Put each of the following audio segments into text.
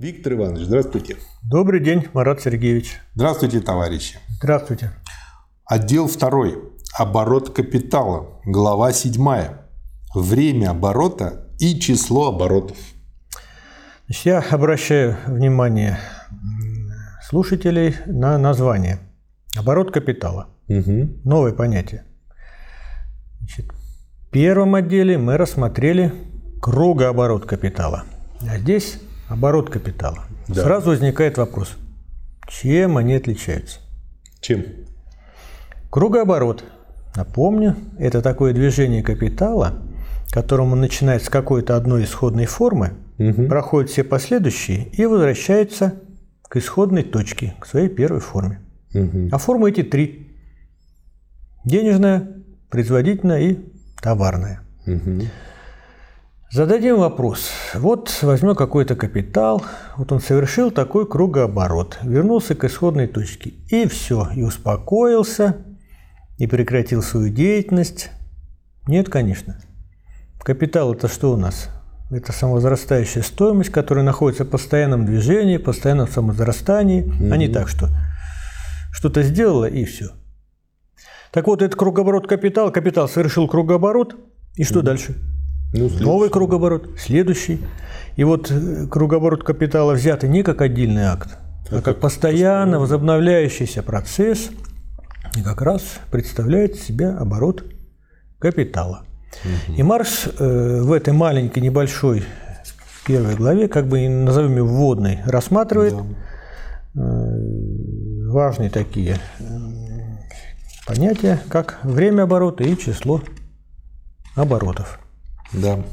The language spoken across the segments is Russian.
Виктор Иванович, здравствуйте. Добрый день, Марат Сергеевич. Здравствуйте, товарищи. Здравствуйте. Отдел 2. Оборот капитала. Глава 7. Время оборота и число оборотов. Значит, я обращаю внимание слушателей на название. Оборот капитала. Угу. Новое понятие. Значит, в первом отделе мы рассмотрели кругооборот капитала. А здесь оборот капитала. Да. Сразу возникает вопрос, чем они отличаются? Чем? Кругооборот, напомню, это такое движение капитала, которому начинает с какой-то одной исходной формы, Угу. проходит все последующие и возвращается к исходной точке, к своей первой форме. Угу. А формы эти три. Денежная, производительная и товарная. Угу. Зададим вопрос. Вот возьмем какой-то капитал, вот он совершил такой кругооборот, вернулся к исходной точке, и все, и успокоился, и прекратил свою деятельность. Нет, конечно. Капитал это что у нас? Это самовозрастающая стоимость, которая находится в постоянном движении, постоянном самозарастании, а не так, что что-то сделала и все. Так вот, этот кругооборот капитала, капитал совершил кругооборот, и что дальше? Ну, следующий. Новый кругооборот, следующий. И вот э, кругооборот капитала взятый не как отдельный акт, а как постоянно возобновляющийся процесс, и как раз представляет себя оборот капитала. И Маркс э, в этой маленькой, небольшой первой главе, как бы назовем ее вводной, рассматривает э, важные такие э, понятия, как время оборота и число оборотов. Да.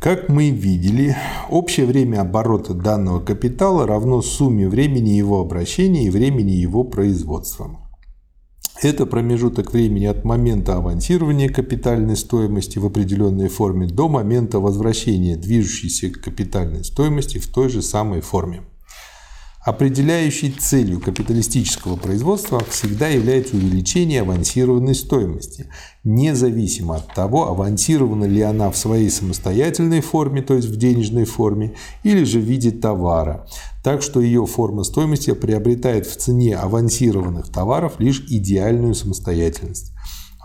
Как мы видели, общее время оборота данного капитала равно сумме времени его обращения и времени его производства. Это промежуток времени от момента авансирования капитальной стоимости в определенной форме до момента возвращения движущейся капитальной стоимости в той же самой форме. Определяющей целью капиталистического производства всегда является увеличение авансированной стоимости, независимо от того, авансирована ли она в своей самостоятельной форме, то есть в денежной форме, или же в виде товара. Так что ее форма стоимости приобретает в цене авансированных товаров лишь идеальную самостоятельность.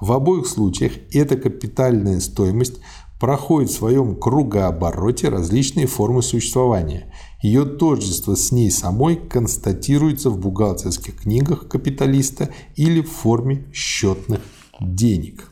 В обоих случаях эта капитальная стоимость проходит в своем кругообороте различные формы существования. Ее тождество с ней самой констатируется в бухгалтерских книгах капиталиста или в форме счетных денег.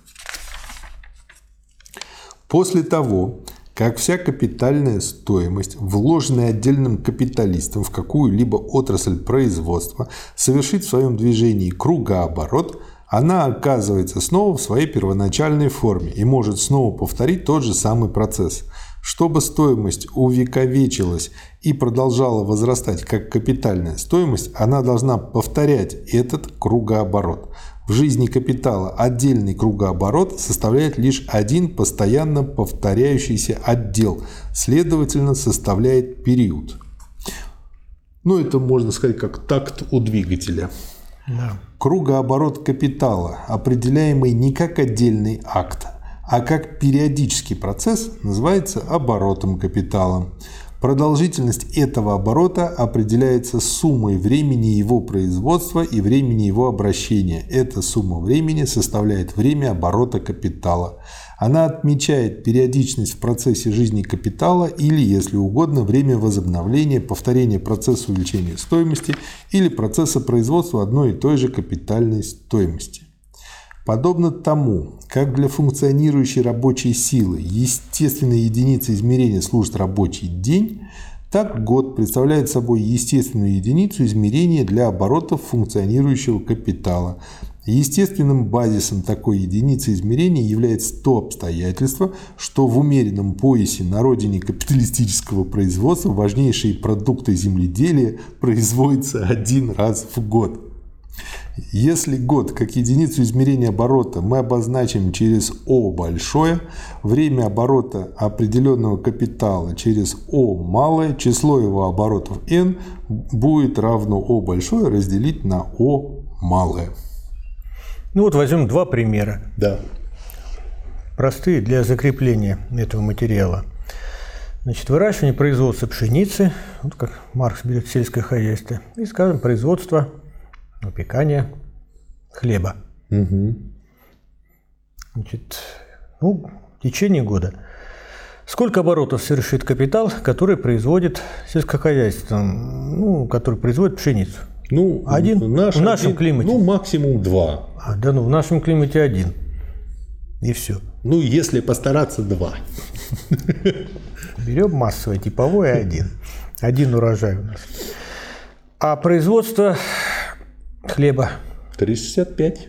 После того, как вся капитальная стоимость, вложенная отдельным капиталистом в какую-либо отрасль производства, совершит в своем движении кругооборот, она оказывается снова в своей первоначальной форме и может снова повторить тот же самый процесс. Чтобы стоимость увековечилась и продолжала возрастать как капитальная стоимость, она должна повторять этот кругооборот. В жизни капитала отдельный кругооборот составляет лишь один постоянно повторяющийся отдел, следовательно, составляет период. Ну, это можно сказать как такт у двигателя. Да. Кругооборот капитала, определяемый не как отдельный акт, а как периодический процесс, называется оборотом капитала. Продолжительность этого оборота определяется суммой времени его производства и времени его обращения. Эта сумма времени составляет время оборота капитала. Она отмечает периодичность в процессе жизни капитала или, если угодно, время возобновления, повторения процесса увеличения стоимости или процесса производства одной и той же капитальной стоимости. Подобно тому, как для функционирующей рабочей силы естественной единицей измерения служит рабочий день, так год представляет собой естественную единицу измерения для оборотов функционирующего капитала. Естественным базисом такой единицы измерения является то обстоятельство, что в умеренном поясе на родине капиталистического производства важнейшие продукты земледелия производятся один раз в год. Если год как единицу измерения оборота мы обозначим через О большое, время оборота определенного капитала через О малое, число его оборотов n будет равно О большое разделить на О малое. Ну вот возьмем два примера, Да. простые для закрепления этого материала. Значит, выращивание производства пшеницы, вот как Маркс берет сельское хозяйство, и, скажем, производство выпекания хлеба. Угу. Значит, ну, в течение года. Сколько оборотов совершит капитал, который производит сельскохозяйство, ну, который производит пшеницу? Ну, Один? В нашем один- климате? Ну, максимум два. А, да ну, в нашем климате один. И все. Ну, если постараться, два. Берем массовое, типовое один. Один урожай у нас. А производство хлеба 365.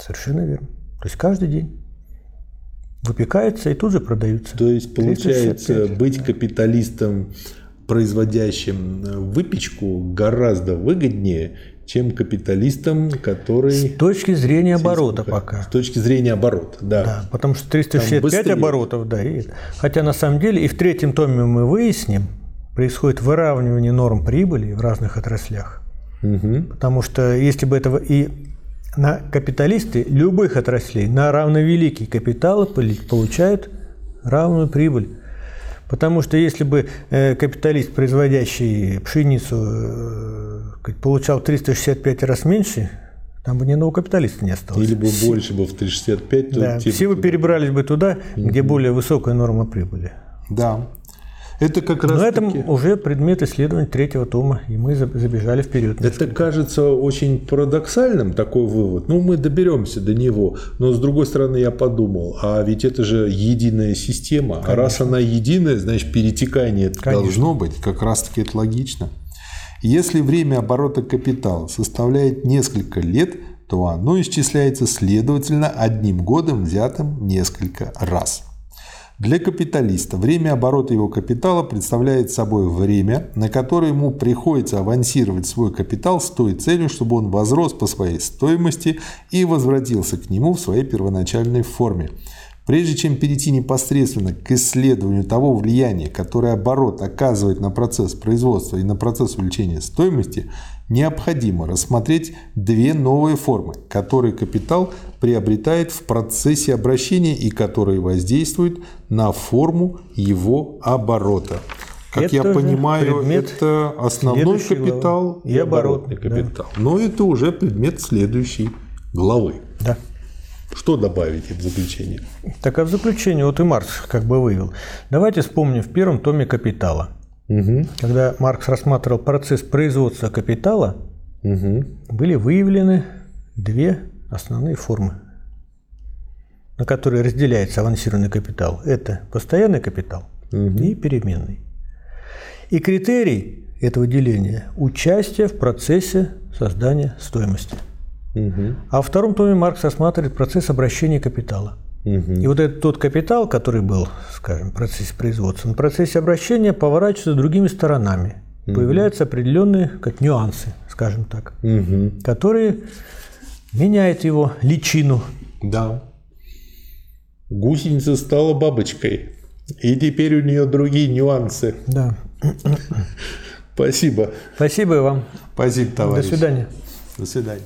совершенно верно. То есть каждый день выпекается и тут же продаются. То есть, получается, 365, быть капиталистом, производящим э, выпечку, гораздо выгоднее, чем капиталистом, который... С точки зрения оборота С пока. точки зрения оборота, да. Да, потому что 365 быстрее. оборотов, да. и- хотя на самом деле и в третьем томе мы выясним, происходит выравнивание норм прибыли в разных отраслях. Мгм. Потому что если бы этого и на капиталисты любых отраслей на равновеликие капиталы получают равную прибыль. Потому что если бы э, капиталист, производящий пшеницу, э, получал 365 раз меньше, там бы ни одного капиталиста не осталось. Или бы больше бы в 365, то Да, типа все бы перебрались бы туда, где более высокая норма прибыли. Да. Это как раз Но это уже предмет исследования третьего тома, и мы за- забежали вперед. Это кажется очень парадоксальным, такой вывод. Ну, мы доберемся до него. Но, с другой стороны, я подумал, а ведь это же единая система. А раз она единая, значит, перетекание Конечно. должно быть. Как раз-таки это логично. Если время оборота капитала составляет несколько лет, то оно исчисляется, следовательно, одним годом, взятым несколько раз. Для капиталиста время оборота его капитала представляет собой время, на которое ему приходится авансировать свой капитал с той целью, чтобы он возрос по своей стоимости и возвратился к нему в своей первоначальной форме. Прежде чем перейти непосредственно к исследованию того влияния, которое оборот оказывает на процесс производства и на процесс увеличения стоимости, необходимо рассмотреть две новые формы, которые капитал приобретает в процессе обращения и которые воздействуют на форму его оборота. Как Это я понимаю, это основной главы. капитал и И оборот, оборотный да. капитал. Но это уже предмет следующей главы. Да. Что добавить в заключение? Так а в заключение вот и Маркс как бы вывел. Давайте вспомним в первом томе «Капитала». Угу. Когда Маркс рассматривал процесс производства капитала, Угу. были выявлены две основные формы, на которые разделяется авансированный капитал. Это постоянный капитал и переменный. И критерий этого деления – участие в процессе создания стоимости. Угу. А во втором томе Маркс рассматривает процесс обращения капитала. Угу. И вот этот тот капитал, который был, скажем, в процессе производства, на процессе обращения поворачивается другими сторонами. Появляются определенные как нюансы, скажем так, Угу. которые меняют его личину. Да. Гусеница стала бабочкой. И теперь у нее другие нюансы. Да. Спасибо. Спасибо вам. Спасибо, товарищ. До свидания. До свидания.